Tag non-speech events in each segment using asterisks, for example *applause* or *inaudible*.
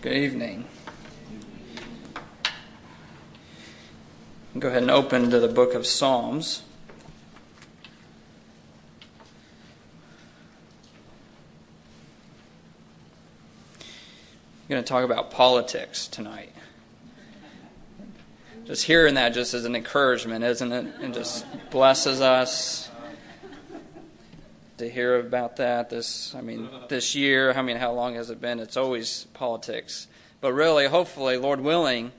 Good evening. Go ahead and open to the book of Psalms. I'm going to talk about politics tonight. Just hearing that just as an encouragement, isn't it? And just blesses us to hear about that. This, I mean, this year, I mean, how long has it been? It's always politics. But really, hopefully, Lord willing,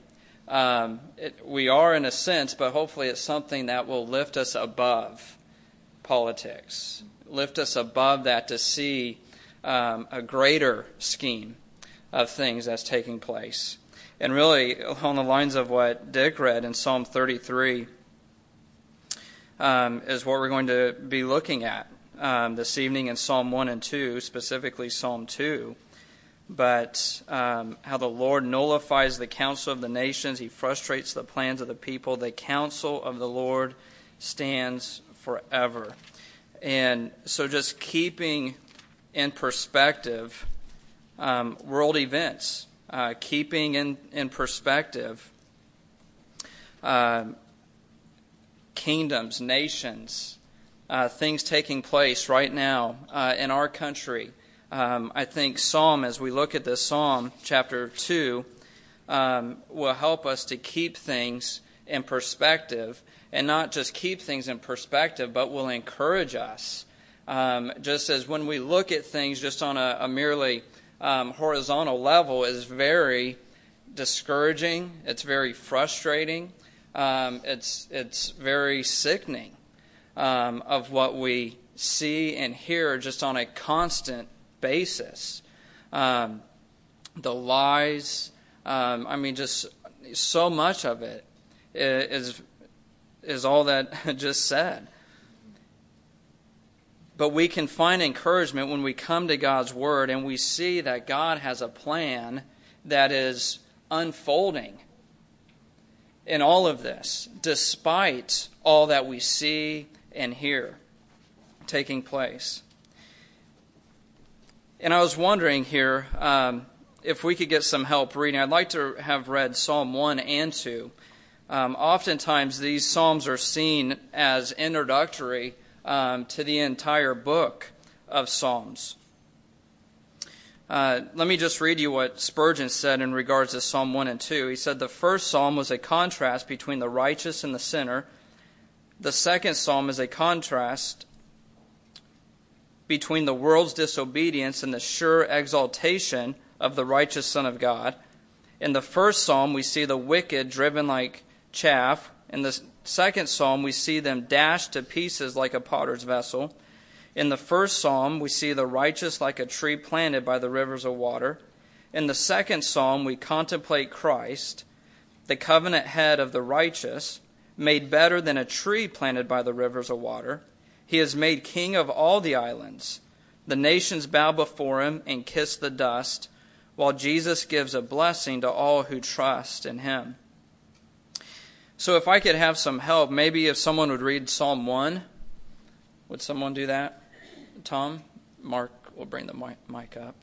um, it, we are in a sense, but hopefully it's something that will lift us above politics, lift us above that to see um, a greater scheme of things that's taking place. And really, on the lines of what Dick read in Psalm 33, um, is what we're going to be looking at um, this evening in Psalm 1 and 2, specifically Psalm 2. But um, how the Lord nullifies the counsel of the nations, He frustrates the plans of the people. The counsel of the Lord stands forever. And so, just keeping in perspective um, world events, uh, keeping in, in perspective uh, kingdoms, nations, uh, things taking place right now uh, in our country. Um, I think Psalm, as we look at this Psalm, chapter 2, um, will help us to keep things in perspective and not just keep things in perspective, but will encourage us. Um, just as when we look at things just on a, a merely um, horizontal level is very discouraging, it's very frustrating, um, it's, it's very sickening um, of what we see and hear just on a constant basis. Um, the lies, um, I mean, just so much of it is, is all that *laughs* just said. But we can find encouragement when we come to God's Word and we see that God has a plan that is unfolding in all of this, despite all that we see and hear taking place. And I was wondering here um, if we could get some help reading. I'd like to have read Psalm 1 and 2. Um, oftentimes, these Psalms are seen as introductory um, to the entire book of Psalms. Uh, let me just read you what Spurgeon said in regards to Psalm 1 and 2. He said the first psalm was a contrast between the righteous and the sinner the second psalm is a contrast between the world's disobedience and the sure exaltation of the righteous Son of God. In the first psalm, we see the wicked driven like chaff. In the second psalm, we see them dashed to pieces like a potter's vessel. In the first psalm, we see the righteous like a tree planted by the rivers of water. In the second psalm, we contemplate Christ, the covenant head of the righteous made better than a tree planted by the rivers of water. He is made king of all the islands. The nations bow before him and kiss the dust, while Jesus gives a blessing to all who trust in him. So, if I could have some help, maybe if someone would read Psalm 1, would someone do that? Tom? Mark will bring the mic up.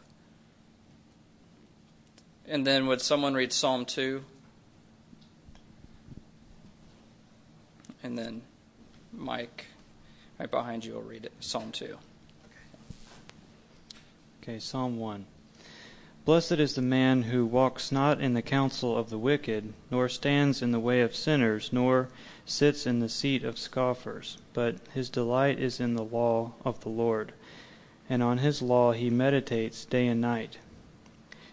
And then would someone read Psalm 2? And then Mike, right behind you, will read it, Psalm 2. Okay, Psalm 1. Blessed is the man who walks not in the counsel of the wicked, nor stands in the way of sinners, nor sits in the seat of scoffers, but his delight is in the law of the Lord, and on his law he meditates day and night.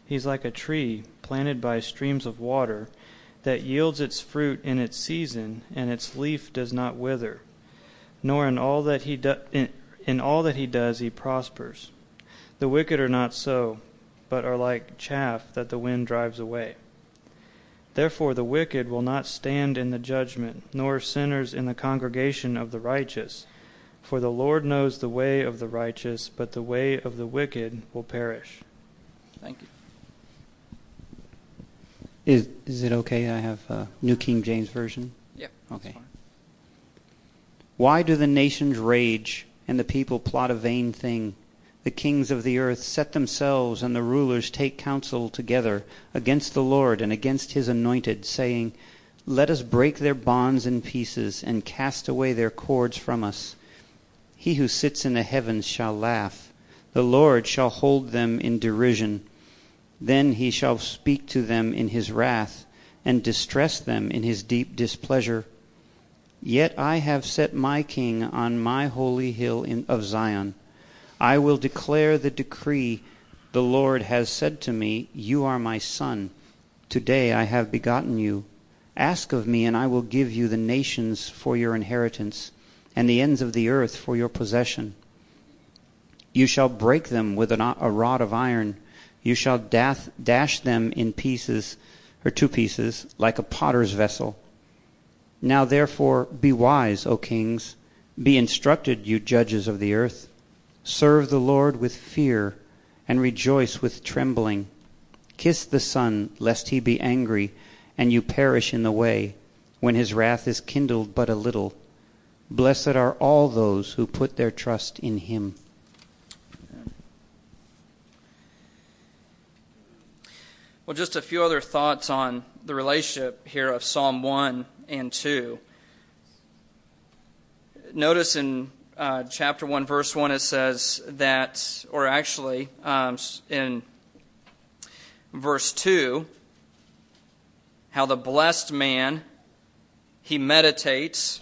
He's like a tree planted by streams of water that yields its fruit in its season, and its leaf does not wither. Nor in all that he do, in, in all that he does he prospers. The wicked are not so, but are like chaff that the wind drives away. Therefore the wicked will not stand in the judgment, nor sinners in the congregation of the righteous. For the Lord knows the way of the righteous, but the way of the wicked will perish. Thank you. Is is it okay? I have a New King James Version. Yeah. Okay. Why do the nations rage and the people plot a vain thing? The kings of the earth set themselves, and the rulers take counsel together against the Lord and against his anointed, saying, Let us break their bonds in pieces, and cast away their cords from us. He who sits in the heavens shall laugh. The Lord shall hold them in derision. Then he shall speak to them in his wrath, and distress them in his deep displeasure. Yet I have set my king on my holy hill in, of Zion. I will declare the decree. The Lord has said to me, You are my son. Today I have begotten you. Ask of me, and I will give you the nations for your inheritance, and the ends of the earth for your possession. You shall break them with a rod of iron. You shall dash them in pieces, or to pieces, like a potter's vessel. Now therefore be wise, O kings. Be instructed, you judges of the earth. Serve the Lord with fear and rejoice with trembling. Kiss the Son, lest he be angry and you perish in the way, when his wrath is kindled but a little. Blessed are all those who put their trust in him. Well, just a few other thoughts on the relationship here of Psalm 1 and 2. Notice in uh, chapter 1, verse 1, it says that, or actually, um, in verse 2, how the blessed man, he meditates.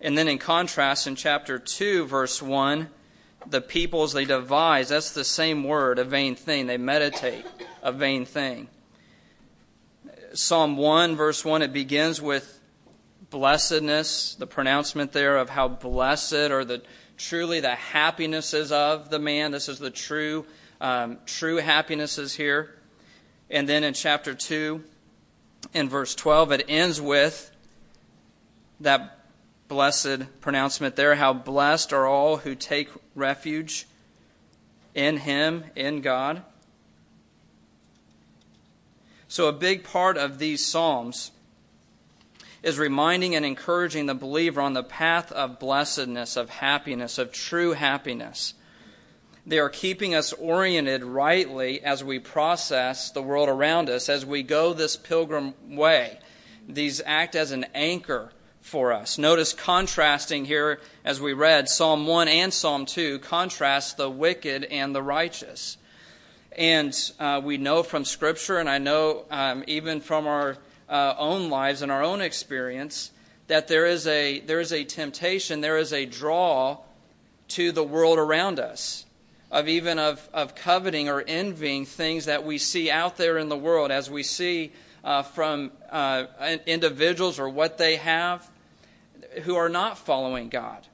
And then in contrast, in chapter 2, verse 1, the peoples they devise, that's the same word, a vain thing. They meditate, a vain thing. Psalm 1, verse 1, it begins with blessedness, the pronouncement there of how blessed or the truly the happinesses of the man. This is the true um, true happinesses here. And then in chapter 2, in verse 12, it ends with that blessed pronouncement there how blessed are all who take refuge in Him, in God. So, a big part of these Psalms is reminding and encouraging the believer on the path of blessedness, of happiness, of true happiness. They are keeping us oriented rightly as we process the world around us, as we go this pilgrim way. These act as an anchor for us. Notice contrasting here, as we read, Psalm 1 and Psalm 2 contrast the wicked and the righteous. And uh, we know from Scripture, and I know um, even from our uh, own lives and our own experience that there is a there is a temptation, there is a draw to the world around us of even of, of coveting or envying things that we see out there in the world as we see uh, from uh, individuals or what they have who are not following God.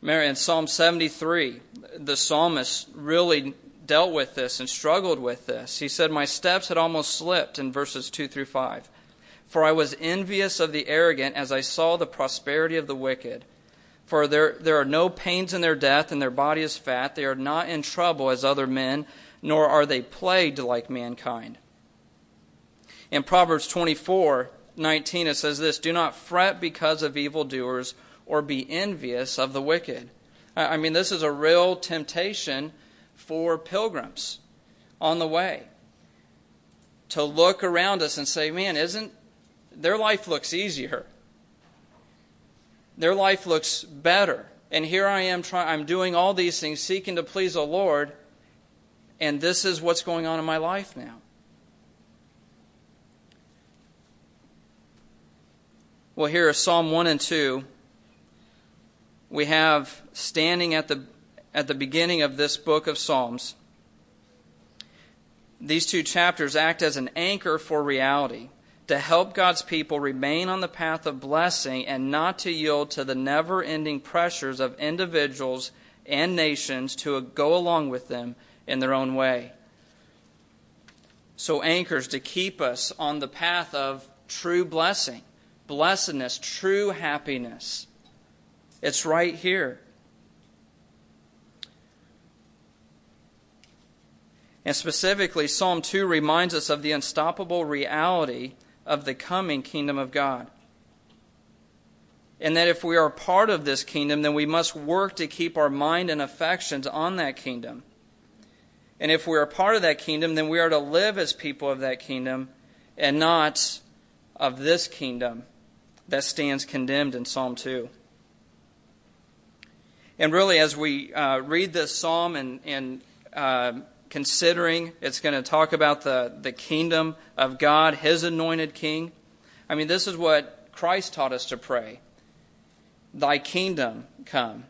Remember in Psalm 73, the psalmist really dealt with this and struggled with this. He said, My steps had almost slipped in verses 2 through 5. For I was envious of the arrogant as I saw the prosperity of the wicked. For there, there are no pains in their death, and their body is fat. They are not in trouble as other men, nor are they plagued like mankind. In Proverbs 24 19, it says this Do not fret because of evildoers, or be envious of the wicked. I mean, this is a real temptation for pilgrims on the way to look around us and say, man, isn't their life looks easier. Their life looks better. And here I am trying I'm doing all these things seeking to please the Lord, and this is what's going on in my life now. Well, here are Psalm 1 and 2. We have standing at the at the beginning of this book of Psalms. These two chapters act as an anchor for reality to help God's people remain on the path of blessing and not to yield to the never ending pressures of individuals and nations to go along with them in their own way. So, anchors to keep us on the path of true blessing, blessedness, true happiness. It's right here. And specifically, Psalm 2 reminds us of the unstoppable reality of the coming kingdom of God. And that if we are part of this kingdom, then we must work to keep our mind and affections on that kingdom. And if we are part of that kingdom, then we are to live as people of that kingdom and not of this kingdom that stands condemned in Psalm 2. And really, as we uh, read this psalm and, and uh, considering, it's going to talk about the, the kingdom of God, His anointed king. I mean, this is what Christ taught us to pray Thy kingdom come,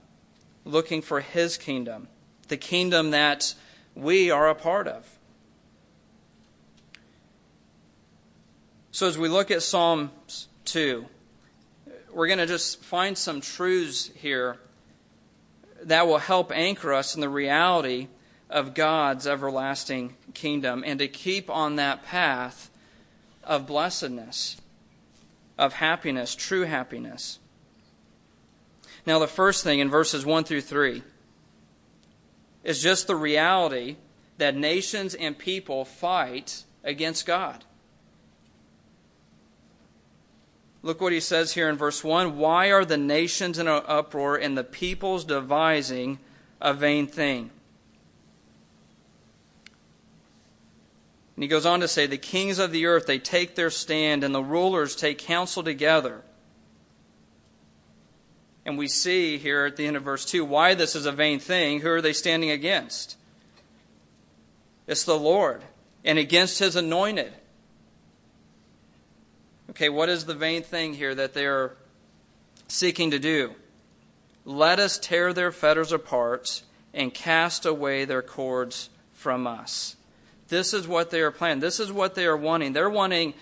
looking for His kingdom, the kingdom that we are a part of. So, as we look at Psalm 2, we're going to just find some truths here that will help anchor us in the reality of God's everlasting kingdom and to keep on that path of blessedness, of happiness, true happiness. Now, the first thing in verses 1 through 3 is just the reality that nations and people fight against God. Look what he says here in verse 1 Why are the nations in an uproar and the peoples devising a vain thing? And he goes on to say, The kings of the earth, they take their stand, and the rulers take counsel together. And we see here at the end of verse 2 why this is a vain thing. Who are they standing against? It's the Lord, and against his anointed. Okay, what is the vain thing here that they're seeking to do? Let us tear their fetters apart and cast away their cords from us. This is what they are planning. This is what they are wanting. They're wanting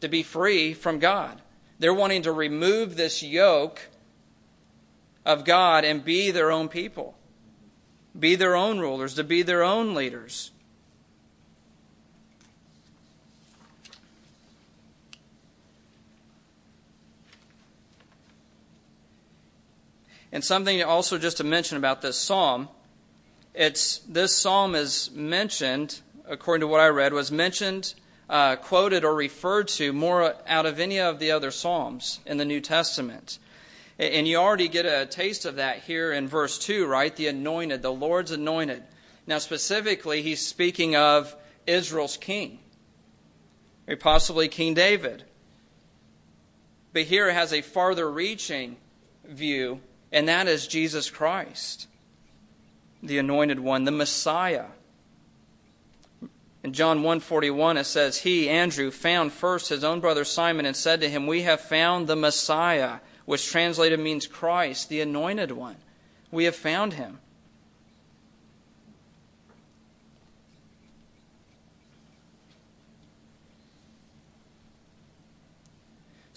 to be free from God. They're wanting to remove this yoke of God and be their own people, be their own rulers, to be their own leaders. And something also just to mention about this psalm, it's this psalm is mentioned, according to what I read, was mentioned, uh, quoted, or referred to more out of any of the other psalms in the New Testament. And you already get a taste of that here in verse 2, right? The anointed, the Lord's anointed. Now, specifically, he's speaking of Israel's king, or possibly King David. But here it has a farther reaching view and that is Jesus Christ, the anointed one, the Messiah. In John 1:41 it says he Andrew found first his own brother Simon and said to him we have found the Messiah which translated means Christ the anointed one we have found him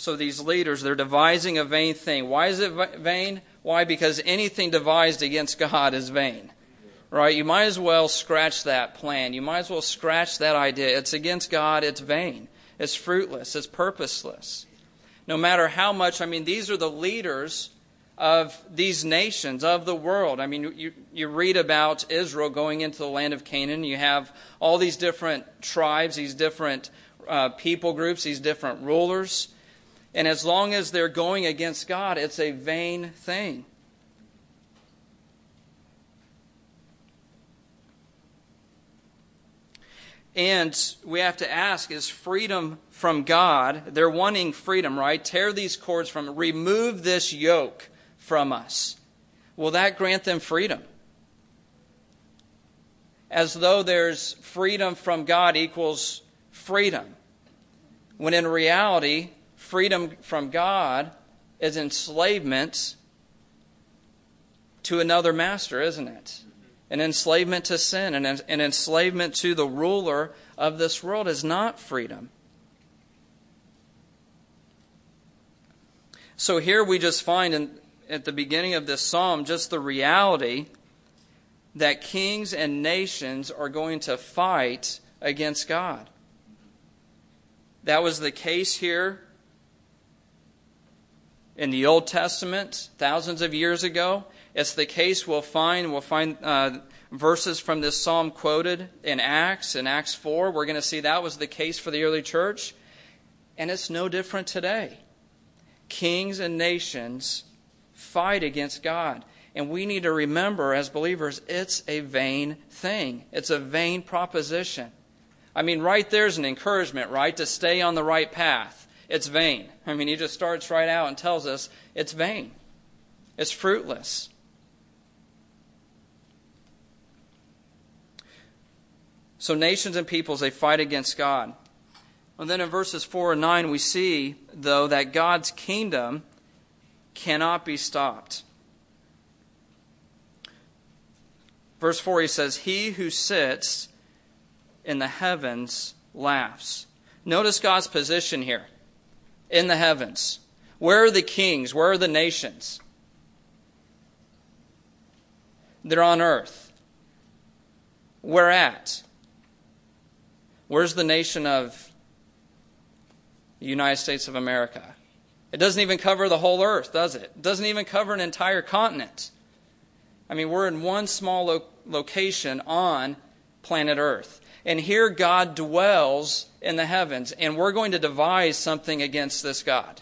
So these leaders, they're devising a vain thing. Why is it vain? Why? Because anything devised against God is vain. Right? You might as well scratch that plan. You might as well scratch that idea. It's against God, it's vain. It's fruitless, it's purposeless. No matter how much, I mean, these are the leaders of these nations, of the world. I mean, you, you read about Israel going into the land of Canaan. You have all these different tribes, these different uh, people groups, these different rulers. And as long as they're going against God, it's a vain thing. And we have to ask is freedom from God? They're wanting freedom, right? Tear these cords from, remove this yoke from us. Will that grant them freedom? As though there's freedom from God equals freedom. When in reality, freedom from God is enslavement to another master, isn't it? An enslavement to sin, and an enslavement to the ruler of this world is not freedom. So here we just find in, at the beginning of this psalm just the reality that kings and nations are going to fight against God. That was the case here in the Old Testament, thousands of years ago. It's the case we'll find. We'll find uh, verses from this psalm quoted in Acts, in Acts 4. We're going to see that was the case for the early church. And it's no different today. kings and nations fight against God. And we need to remember as believers, it's a vain thing. It's a vain proposition. I mean, right there's an encouragement, right, to stay on the right path. It's vain. I mean, he just starts right out and tells us it's vain, it's fruitless. So, nations and peoples, they fight against God. And then in verses 4 and 9, we see, though, that God's kingdom cannot be stopped. Verse 4, he says, He who sits in the heavens laughs. Notice God's position here in the heavens. Where are the kings? Where are the nations? They're on earth. Where at? Where's the nation of the United States of America? It doesn't even cover the whole earth, does it? It doesn't even cover an entire continent. I mean, we're in one small lo- location on planet Earth. And here God dwells in the heavens, and we're going to devise something against this God.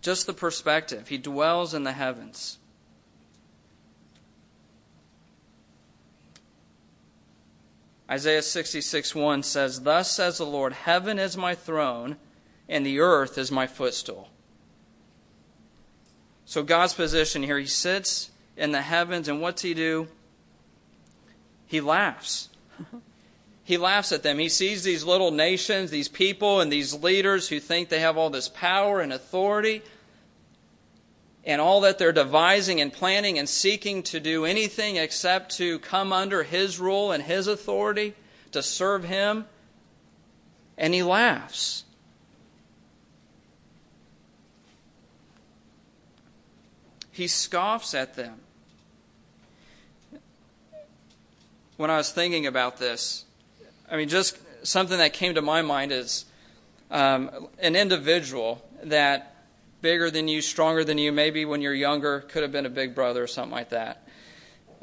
Just the perspective. He dwells in the heavens. Isaiah 66 1 says, Thus says the Lord, Heaven is my throne, and the earth is my footstool. So God's position here, he sits in the heavens, and what's he do? He laughs. he laughs at them. He sees these little nations, these people, and these leaders who think they have all this power and authority, and all that they're devising and planning and seeking to do anything except to come under his rule and his authority, to serve him. And he laughs. He scoffs at them. When I was thinking about this, I mean, just something that came to my mind is um, an individual that bigger than you, stronger than you, maybe when you're younger, could have been a big brother or something like that.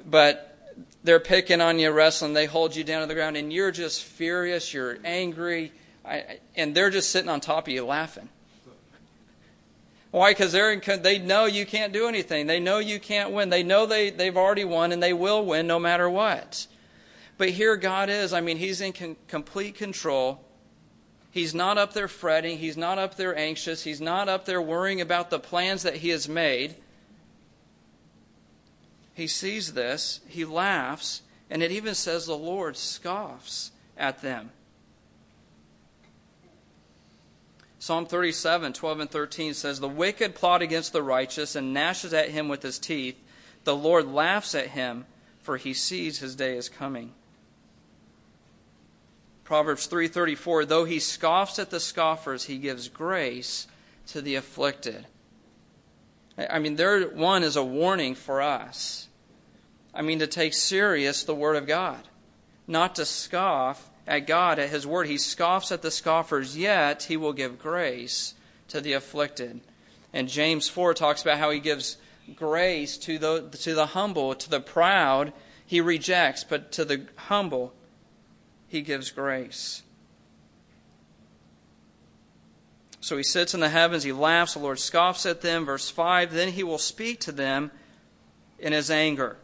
But they're picking on you, wrestling, they hold you down to the ground, and you're just furious, you're angry, I, and they're just sitting on top of you laughing. Why? Because they know you can't do anything. They know you can't win. They know they, they've already won and they will win no matter what. But here God is. I mean, He's in con- complete control. He's not up there fretting. He's not up there anxious. He's not up there worrying about the plans that He has made. He sees this. He laughs. And it even says the Lord scoffs at them. Psalm 37, 12 and 13 says, The wicked plot against the righteous and gnashes at him with his teeth. The Lord laughs at him, for he sees his day is coming. Proverbs 3:34 Though he scoffs at the scoffers he gives grace to the afflicted. I mean there one is a warning for us. I mean to take serious the word of God, not to scoff at God, at His word. He scoffs at the scoffers, yet He will give grace to the afflicted. And James 4 talks about how He gives grace to the, to the humble, to the proud, He rejects, but to the humble, He gives grace. So he sits in the heavens, he laughs, the Lord scoffs at them. Verse 5 Then he will speak to them in his anger.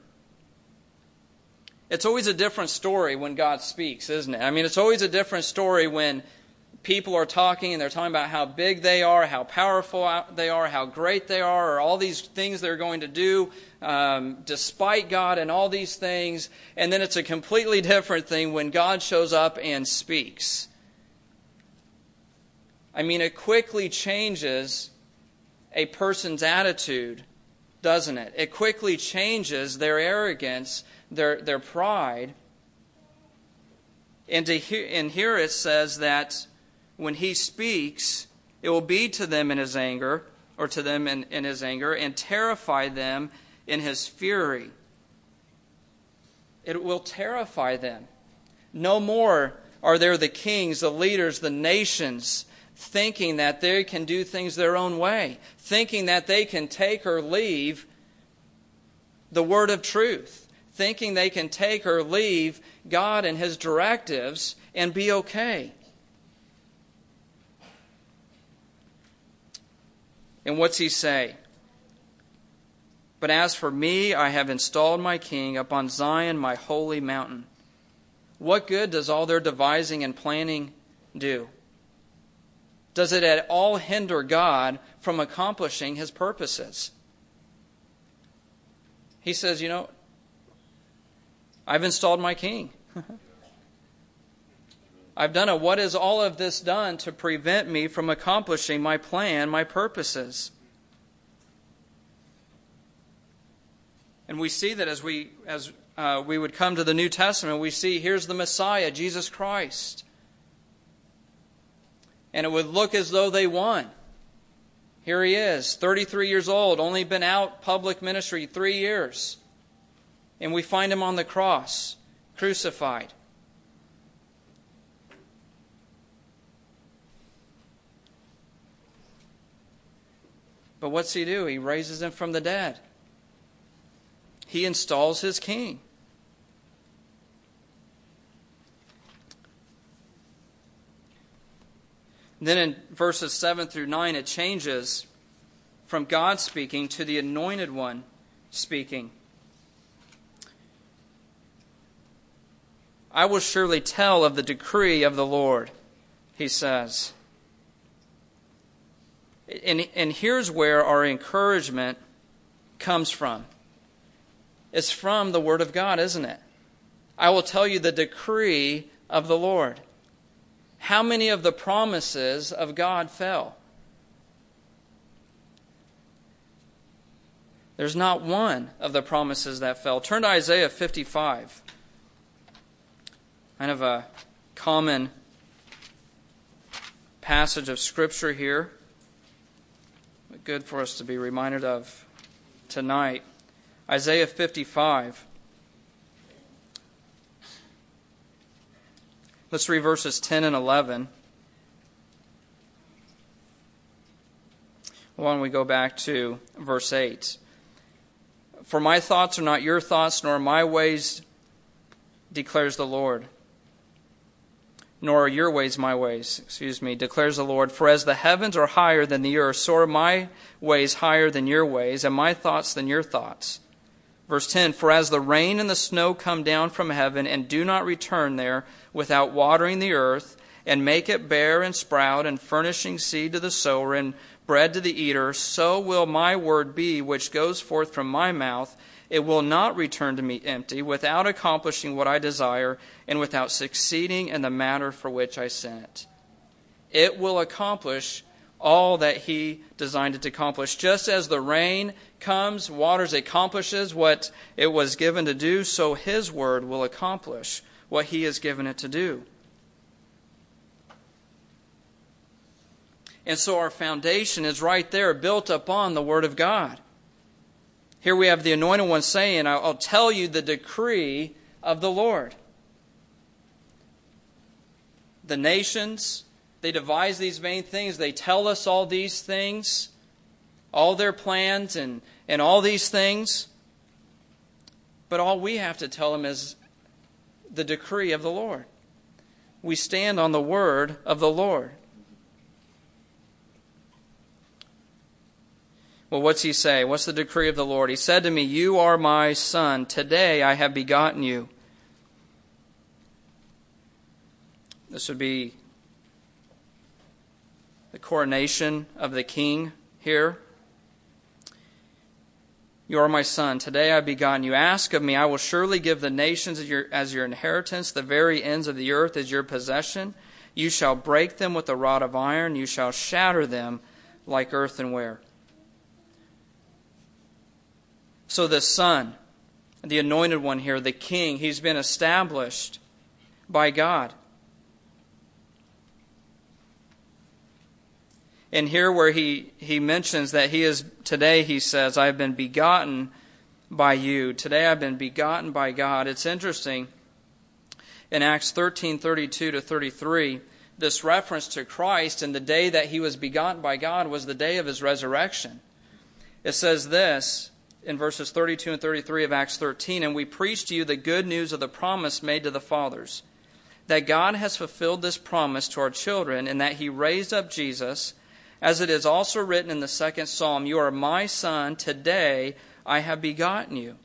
It's always a different story when God speaks, isn't it? I mean, it's always a different story when people are talking and they're talking about how big they are, how powerful they are, how great they are, or all these things they're going to do um, despite God and all these things. And then it's a completely *laughs* different thing when God shows up and speaks. I mean, it quickly changes a person's attitude, doesn't it? It quickly changes their arrogance their, their pride. And, to hear, and here it says that when he speaks, it will be to them in his anger, or to them in, in his anger, and terrify them in his fury. It will terrify them. No more are there the kings, the leaders, the nations thinking that they can do things their own way, thinking that they can take or leave the word of truth thinking they can take or leave God and His directives and be okay. And what's he say? But as for me, I have installed my king upon Zion, my holy mountain. What good does all their devising and planning do? Does it at all hinder God from accomplishing his purposes? He says, You know, I've installed my king. *laughs* I've done it. What has all of this done to prevent me from accomplishing my plan, my purposes? And we see that as we as uh, we would come to the New Testament, we see here's the Messiah, Jesus Christ. And it would look as though they won. Here he is, 33 years old, only been out public ministry three years. And we find him on the cross, crucified. But what's he do? He raises him from the dead. He installs his king. Then in verses 7 through 9, it changes from God speaking to the anointed one speaking. I will surely tell of the decree of the Lord, he says. And, and here's where our encouragement comes from it's from the Word of God, isn't it? I will tell you the decree of the Lord. How many of the promises of God fell? There's not one of the promises that fell. Turn to Isaiah 55. Kind of a common passage of Scripture here good for us to be reminded of tonight. Isaiah 55. Let's read verses 10 and 11. Why don't we go back to verse 8? For my thoughts are not your thoughts, nor my ways, declares the Lord nor are your ways my ways, excuse me, declares the Lord. For as the heavens are higher than the earth, so are my ways higher than your ways, and my thoughts than your thoughts. Verse 10 For as the rain and the snow come down from heaven and do not return there without watering the earth, and make it bear and sprout, and furnishing seed to the sower and bread to the eater, so will my word be which goes forth from my mouth. It will not return to me empty, without accomplishing what I desire, and without succeeding in the matter for which I sent it. It will accomplish all that He designed it to accomplish. Just as the rain comes, waters, accomplishes what it was given to do, so His word will accomplish what He has given it to do. And so our foundation is right there, built upon the Word of God. Here we have the anointed one saying, I'll tell you the decree of the Lord. The nations, they devise these vain things. They tell us all these things, all their plans and, and all these things. But all we have to tell them is the decree of the Lord. We stand on the word of the Lord. Well, what's he say? What's the decree of the Lord? He said to me, You are my son. Today I have begotten you. This would be the coronation of the king here. You are my son. Today I begotten you. Ask of me, I will surely give the nations as your, as your inheritance, the very ends of the earth as your possession. You shall break them with a rod of iron, you shall shatter them like earthenware. So the Son, the anointed one here, the King, he's been established by God. And here, where he, he mentions that he is, today he says, I have been begotten by you. Today I've been begotten by God. It's interesting. In Acts 13 32 to 33, this reference to Christ and the day that he was begotten by God was the day of his resurrection. It says this in verses 32 and 33 of Acts 13, and we preach to you the good news of the promise made to the fathers, that God has fulfilled this promise to our children, and that He raised up Jesus, As it is also written in the second psalm, You are my son, today I have begotten you.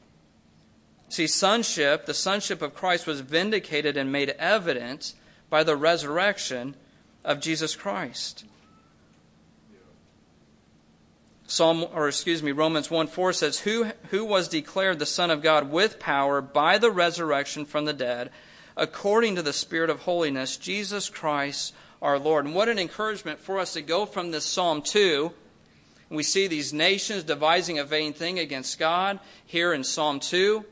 See, sonship, the sonship of Christ, was vindicated and made evident by the resurrection of Jesus Christ. Psalm, or excuse me, Romans 1 4 says, who, who was declared the Son of God with power by the resurrection from the dead, according to the Spirit of holiness, Jesus Christ our Lord. And what an encouragement for us to go from this Psalm 2. We see these nations devising a vain thing against God here in Psalm 2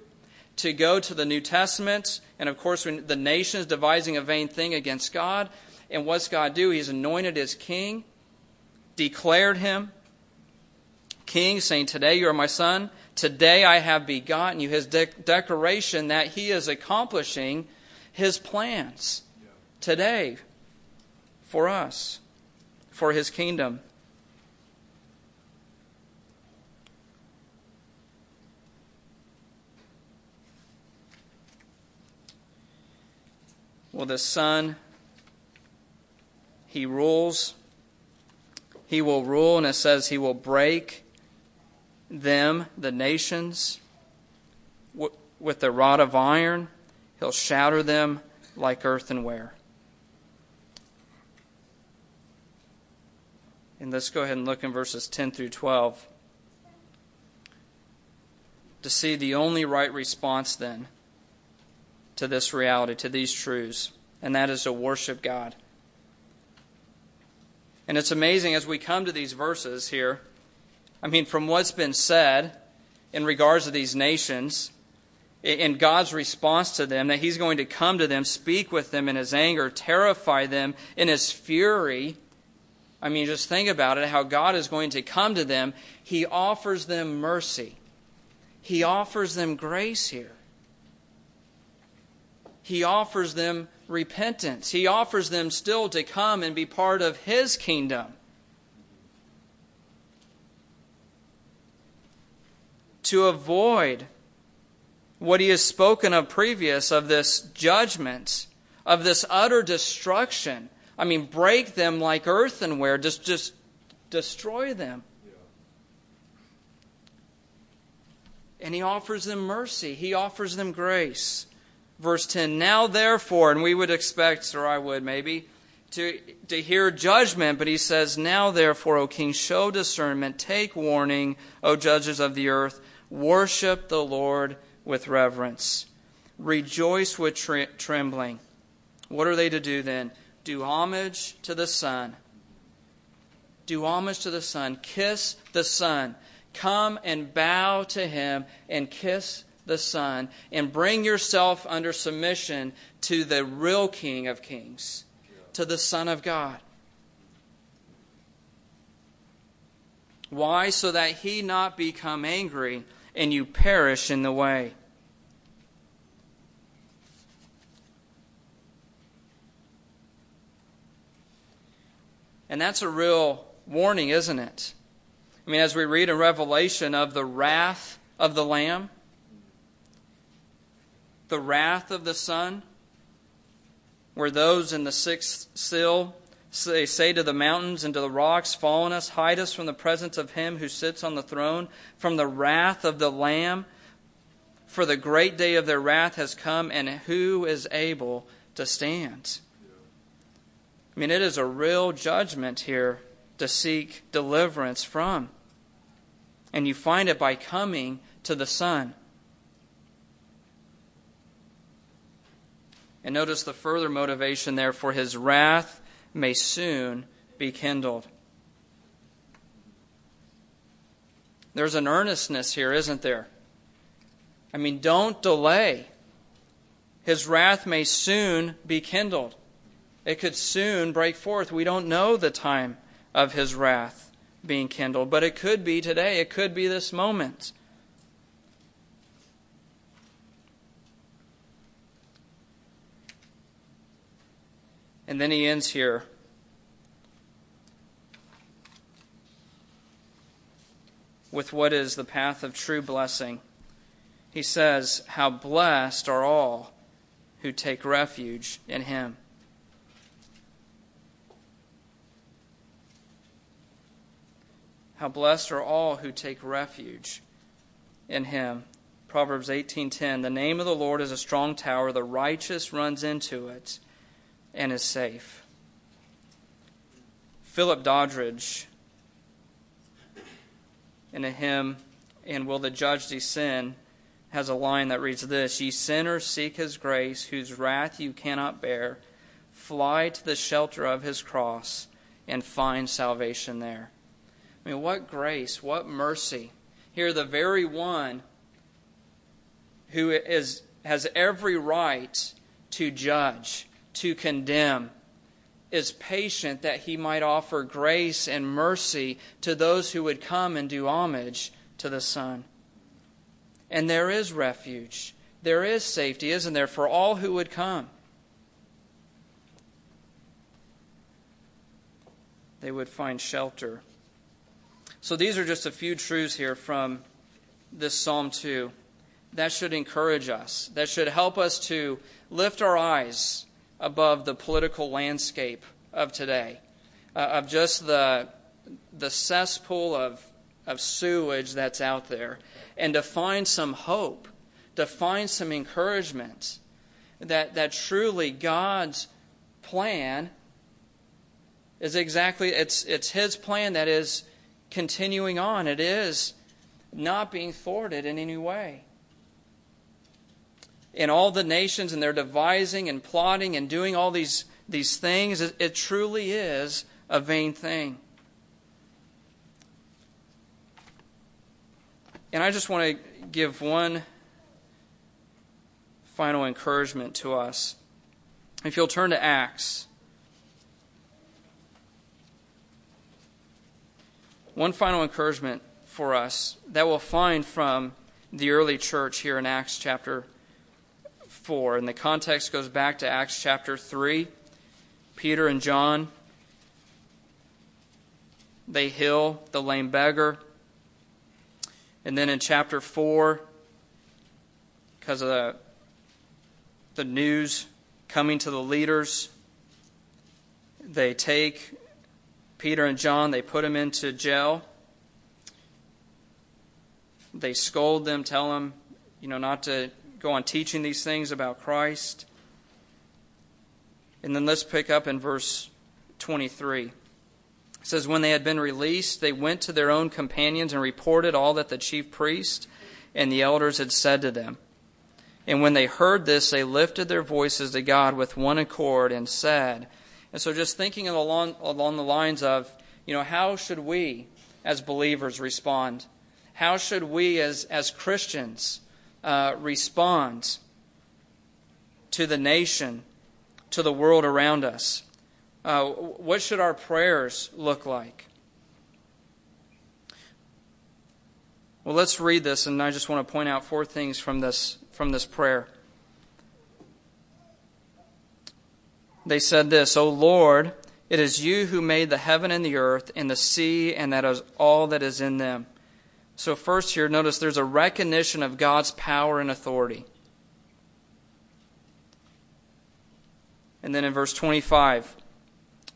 to go to the New Testament, and of course, when the nations devising a vain thing against God. And what's God do? He's anointed his king, declared him king, saying, Today you are my son. Today I have begotten you. His de- declaration that he is accomplishing his plans today for us, for his kingdom. Well, the Son, He rules. He will rule, and it says He will break them, the nations, with the rod of iron. He'll shatter them like earthenware. And let's go ahead and look in verses 10 through 12 to see the only right response then to this reality, to these truths, and that is to worship God. And it's amazing as we come to these verses here. I mean, from what's been said in regards to these nations, in God's response to them, that He's going to come to them, speak with them in His anger, terrify them in His fury. I mean, just think about it how God is going to come to them. He offers them mercy, He offers them grace here. He offers them repentance. He offers them still to come and be part of His kingdom. To avoid what He has spoken of previous of this judgment, of this utter destruction. I mean, break them like earthenware, just, just destroy them. And He offers them mercy, He offers them grace. Verse 10 Now therefore, and we would expect, or I would maybe, to, to hear judgment, but he says, Now therefore, O king, show discernment, take warning, O judges of the earth, worship the Lord with reverence, rejoice with tre- trembling. What are they to do then? Do homage to the Son. Do homage to the Son. Kiss the Son. Come and bow to him and kiss the Son and bring yourself under submission to the real King of Kings, to the Son of God. Why? So that he not become angry and you perish in the way. And that's a real warning, isn't it? I mean, as we read in Revelation of the wrath of the Lamb, the wrath of the Son, where those in the sixth seal say, say to the mountains and to the rocks, Fall on us, hide us from the presence of him who sits on the throne, from the wrath of the Lamb. For the great day of their wrath has come, and who is able to stand? I mean, it is a real judgment here to seek deliverance from. And you find it by coming to the Son. And notice the further motivation there for his wrath may soon be kindled. There's an earnestness here, isn't there? I mean, don't delay. His wrath may soon be kindled. It could soon break forth. We don't know the time of his wrath being kindled, but it could be today. It could be this moment. And then he ends here. With what is the path of true blessing. He says, How blessed are all who take refuge in him. How blessed are all who take refuge in him. Proverbs 18:10 The name of the Lord is a strong tower the righteous runs into it and is safe. Philip Doddridge in a hymn and will the judge descend has a line that reads this Ye sinners seek his grace whose wrath you cannot bear fly to the shelter of his cross and find salvation there. I mean, what grace, what mercy. Here, the very one who is, has every right to judge, to condemn, is patient that he might offer grace and mercy to those who would come and do homage to the Son. And there is refuge, there is safety, isn't there, for all who would come. They would find shelter. So these are just a few truths here from this Psalm 2. That should encourage us. That should help us to lift our eyes above the political landscape of today, uh, of just the, the cesspool of, of sewage that's out there, and to find some hope, to find some encouragement that, that truly God's plan is exactly it's it's his plan that is continuing on. It is not being thwarted in any way. In all the nations and they're devising and plotting and doing all these these things, it, it truly is a vain thing. And I just want to give one final encouragement to us. If you'll turn to Acts One final encouragement for us that we'll find from the early church here in Acts chapter 4. And the context goes back to Acts chapter 3. Peter and John, they heal the lame beggar. And then in chapter 4, because of the, the news coming to the leaders, they take Peter and John, they put them into jail. They scold them, tell them, you know, not to go on teaching these things about Christ. And then let's pick up in verse 23. It says, When they had been released, they went to their own companions and reported all that the chief priest and the elders had said to them. And when they heard this, they lifted their voices to God with one accord and said, and so, just thinking along, along the lines of, you know, how should we as believers respond? How should we as, as Christians uh, respond to the nation, to the world around us? Uh, what should our prayers look like? Well, let's read this, and I just want to point out four things from this, from this prayer. they said this, O Lord, it is you who made the heaven and the earth and the sea and that is all that is in them. So first here, notice there's a recognition of God's power and authority. And then in verse 25,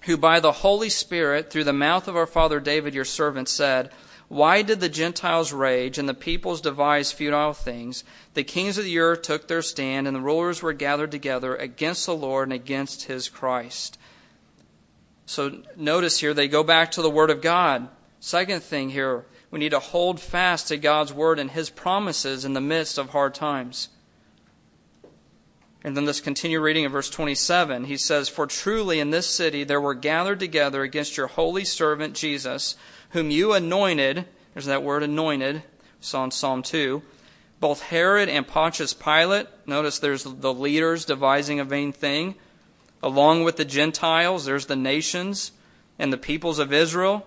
who by the Holy Spirit, through the mouth of our father David, your servant, said, why did the Gentiles rage and the peoples devise futile things? The kings of the earth took their stand, and the rulers were gathered together against the Lord and against his Christ. So notice here, they go back to the Word of God. Second thing here, we need to hold fast to God's Word and His promises in the midst of hard times. And then let's continue reading in verse 27. He says, For truly in this city there were gathered together against your holy servant Jesus whom you anointed, there's that word anointed, we saw in Psalm 2, both Herod and Pontius Pilate, notice there's the leaders devising a vain thing, along with the Gentiles, there's the nations and the peoples of Israel.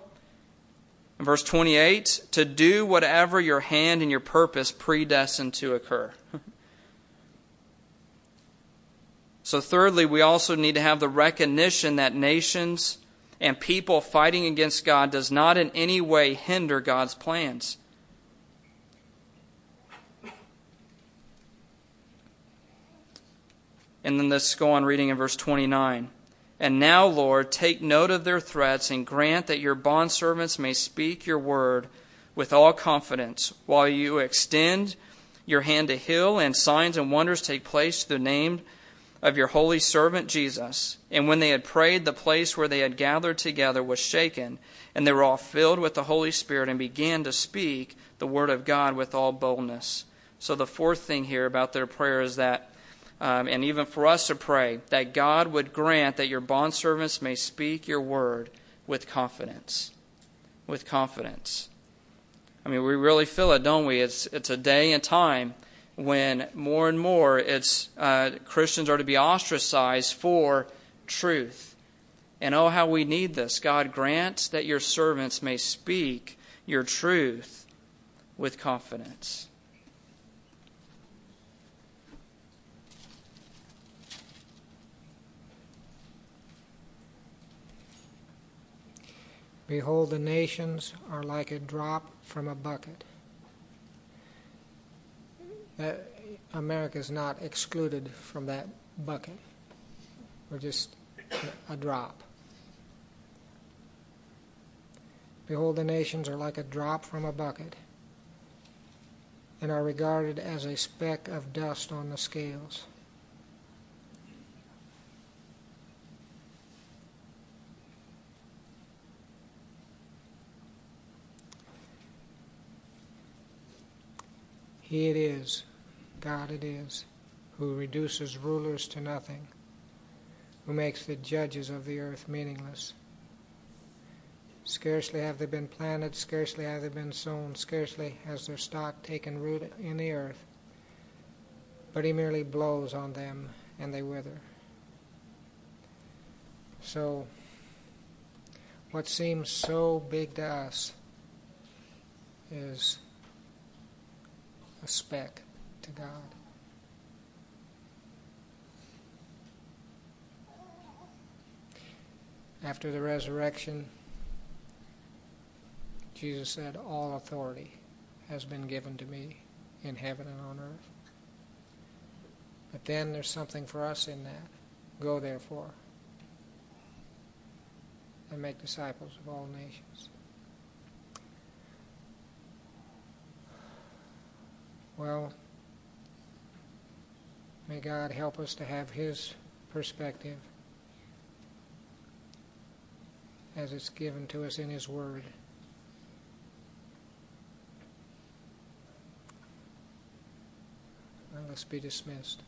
In verse 28, to do whatever your hand and your purpose predestined to occur. *laughs* so, thirdly, we also need to have the recognition that nations and people fighting against God does not in any way hinder God's plans. And then let's go on reading in verse 29. And now, Lord, take note of their threats and grant that your bondservants may speak your word with all confidence, while you extend your hand to heal and signs and wonders take place through the name of your holy servant Jesus. And when they had prayed, the place where they had gathered together was shaken, and they were all filled with the Holy Spirit and began to speak the word of God with all boldness. So, the fourth thing here about their prayer is that um, and even for us to pray that God would grant that your bondservants may speak your word with confidence. With confidence. I mean, we really feel it, don't we? It's, it's a day and time when more and more it's uh, Christians are to be ostracized for truth. And oh, how we need this. God grant that your servants may speak your truth with confidence. Behold, the nations are like a drop from a bucket. That America is not excluded from that bucket. We're just a drop. Behold, the nations are like a drop from a bucket and are regarded as a speck of dust on the scales. He it is, God it is, who reduces rulers to nothing, who makes the judges of the earth meaningless. Scarcely have they been planted, scarcely have they been sown, scarcely has their stock taken root in the earth, but he merely blows on them and they wither. So, what seems so big to us is a speck to God. After the resurrection, Jesus said, All authority has been given to me in heaven and on earth. But then there's something for us in that. Go therefore and make disciples of all nations. Well, may God help us to have His perspective as it's given to us in His Word. Well, let's be dismissed.